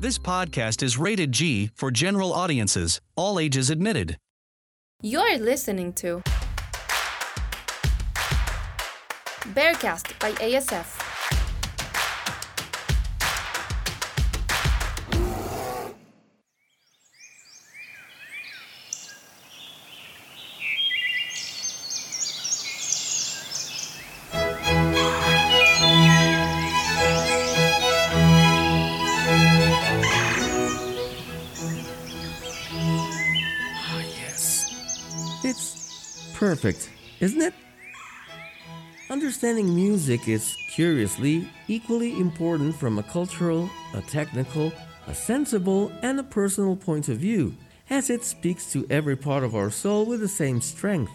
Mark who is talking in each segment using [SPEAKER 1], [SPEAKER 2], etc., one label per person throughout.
[SPEAKER 1] This podcast is rated G for general audiences, all ages admitted.
[SPEAKER 2] You're listening to Bearcast by ASF.
[SPEAKER 3] Perfect, isn't it? Understanding music is, curiously, equally important from a cultural, a technical, a sensible, and a personal point of view, as it speaks to every part of our soul with the same strength.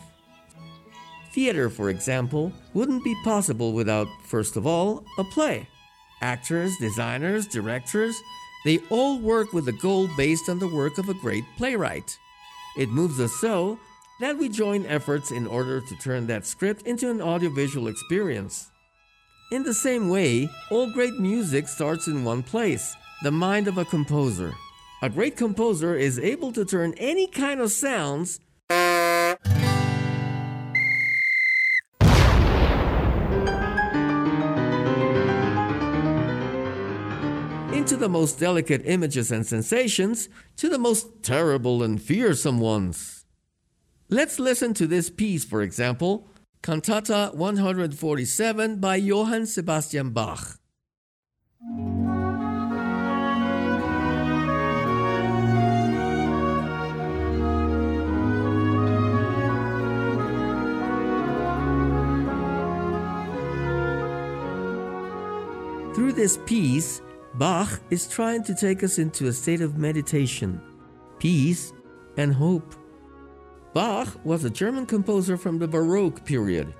[SPEAKER 3] Theater, for example, wouldn't be possible without, first of all, a play. Actors, designers, directors, they all work with a goal based on the work of a great playwright. It moves us so that we join efforts in order to turn that script into an audiovisual experience. In the same way, all great music starts in one place the mind of a composer. A great composer is able to turn any kind of sounds into the most delicate images and sensations to the most terrible and fearsome ones. Let's listen to this piece, for example, Cantata 147 by Johann Sebastian Bach. Through this piece, Bach is trying to take us into a state of meditation, peace, and hope. Bach was a German composer from the Baroque period,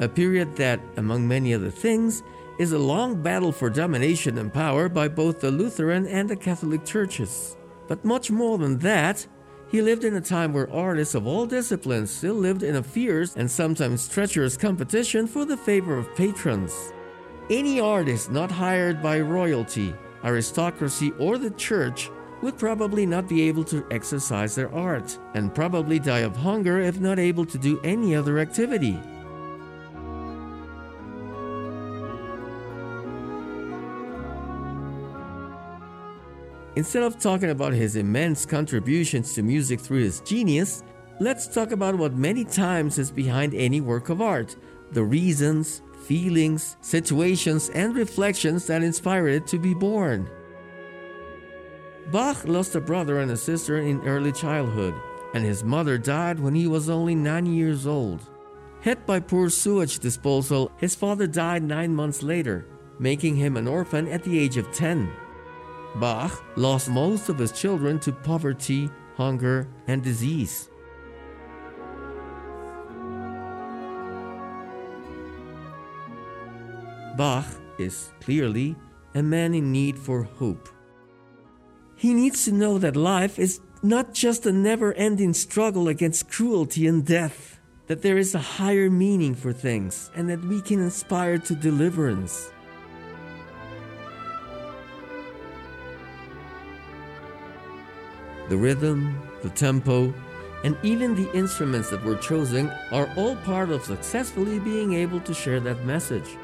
[SPEAKER 3] a period that, among many other things, is a long battle for domination and power by both the Lutheran and the Catholic churches. But much more than that, he lived in a time where artists of all disciplines still lived in a fierce and sometimes treacherous competition for the favor of patrons. Any artist not hired by royalty, aristocracy, or the church would probably not be able to exercise their art, and probably die of hunger if not able to do any other activity. Instead of talking about his immense contributions to music through his genius, let's talk about what many times is behind any work of art the reasons, feelings, situations, and reflections that inspired it to be born. Bach lost a brother and a sister in early childhood, and his mother died when he was only nine years old. Hit by poor sewage disposal, his father died nine months later, making him an orphan at the age of 10. Bach lost most of his children to poverty, hunger, and disease. Bach is clearly a man in need for hope. He needs to know that life is not just a never ending struggle against cruelty and death, that there is a higher meaning for things, and that we can aspire to deliverance. The rhythm, the tempo, and even the instruments that were chosen are all part of successfully being able to share that message.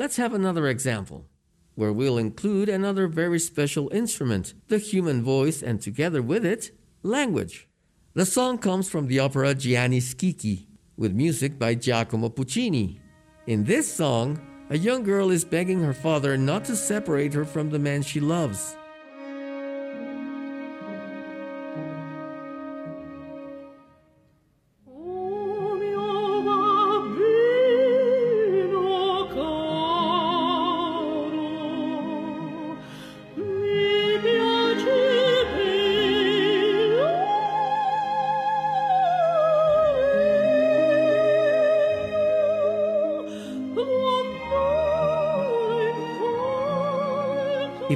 [SPEAKER 3] Let's have another example, where we'll include another very special instrument, the human voice, and together with it, language. The song comes from the opera Gianni Schicchi, with music by Giacomo Puccini. In this song, a young girl is begging her father not to separate her from the man she loves.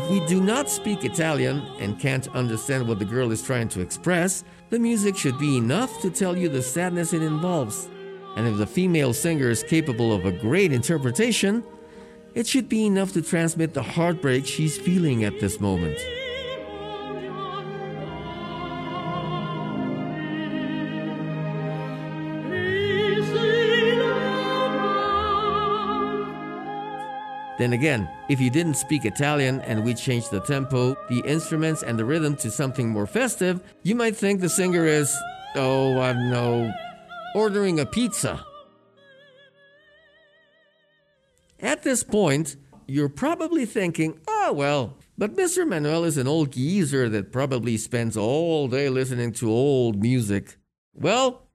[SPEAKER 3] If we do not speak Italian and can't understand what the girl is trying to express, the music should be enough to tell you the sadness it involves. And if the female singer is capable of a great interpretation, it should be enough to transmit the heartbreak she's feeling at this moment. Then again, if you didn't speak Italian and we changed the tempo, the instruments, and the rhythm to something more festive, you might think the singer is, oh, I don't know, ordering a pizza. At this point, you're probably thinking, oh, well, but Mr. Manuel is an old geezer that probably spends all day listening to old music. Well,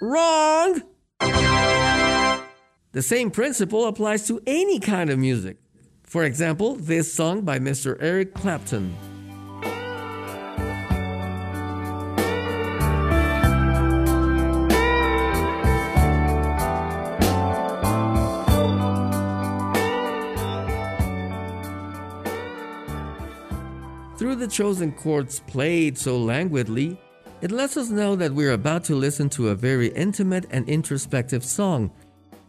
[SPEAKER 3] wrong! The same principle applies to any kind of music. For example, this song by Mr. Eric Clapton. Through the chosen chords played so languidly, it lets us know that we're about to listen to a very intimate and introspective song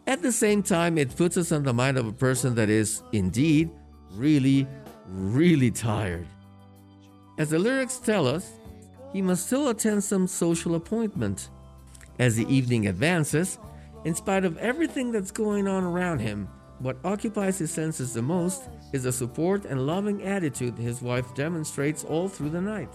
[SPEAKER 3] at the same time, it puts us on the mind of a person that is, indeed, really, really tired. As the lyrics tell us, he must still attend some social appointment. As the evening advances, in spite of everything that's going on around him, what occupies his senses the most is the support and loving attitude his wife demonstrates all through the night.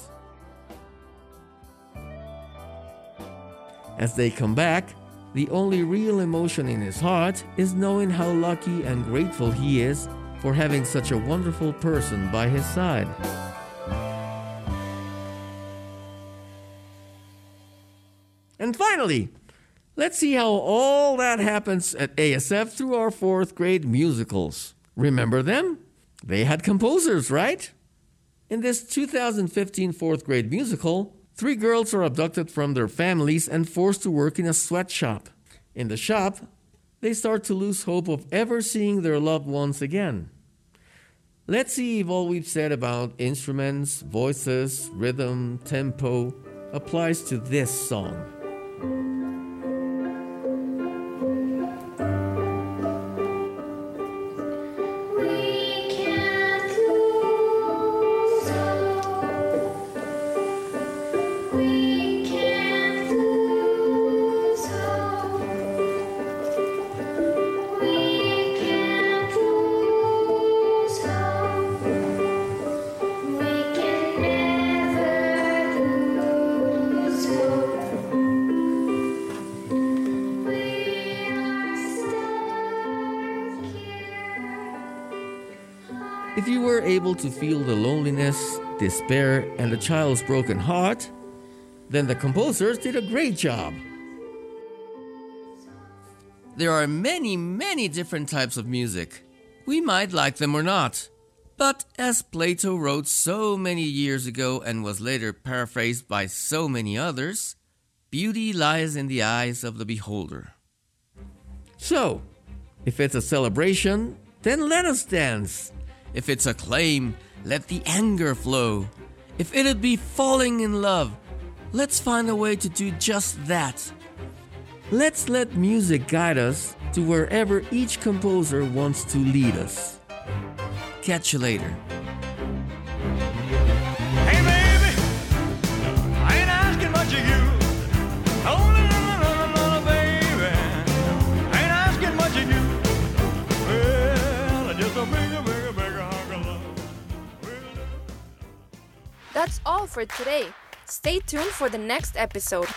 [SPEAKER 3] As they come back, the only real emotion in his heart is knowing how lucky and grateful he is for having such a wonderful person by his side. And finally, let's see how all that happens at ASF through our fourth grade musicals. Remember them? They had composers, right? In this 2015 fourth grade musical, three girls are abducted from their families and forced to work in a sweatshop. In the shop, they start to lose hope of ever seeing their loved ones again. Let's see if all we've said about instruments, voices, rhythm, tempo applies to this song. Able to feel the loneliness, despair, and the child's broken heart, then the composers did a great job. There are many, many different types of music. We might like them or not. But as Plato wrote so many years ago and was later paraphrased by so many others, beauty lies in the eyes of the beholder. So, if it's a celebration, then let us dance. If it's a claim, let the anger flow. If it'd be falling in love, let's find a way to do just that. Let's let music guide us to wherever each composer wants to lead us. Catch you later.
[SPEAKER 2] For today. Stay tuned for the next episode.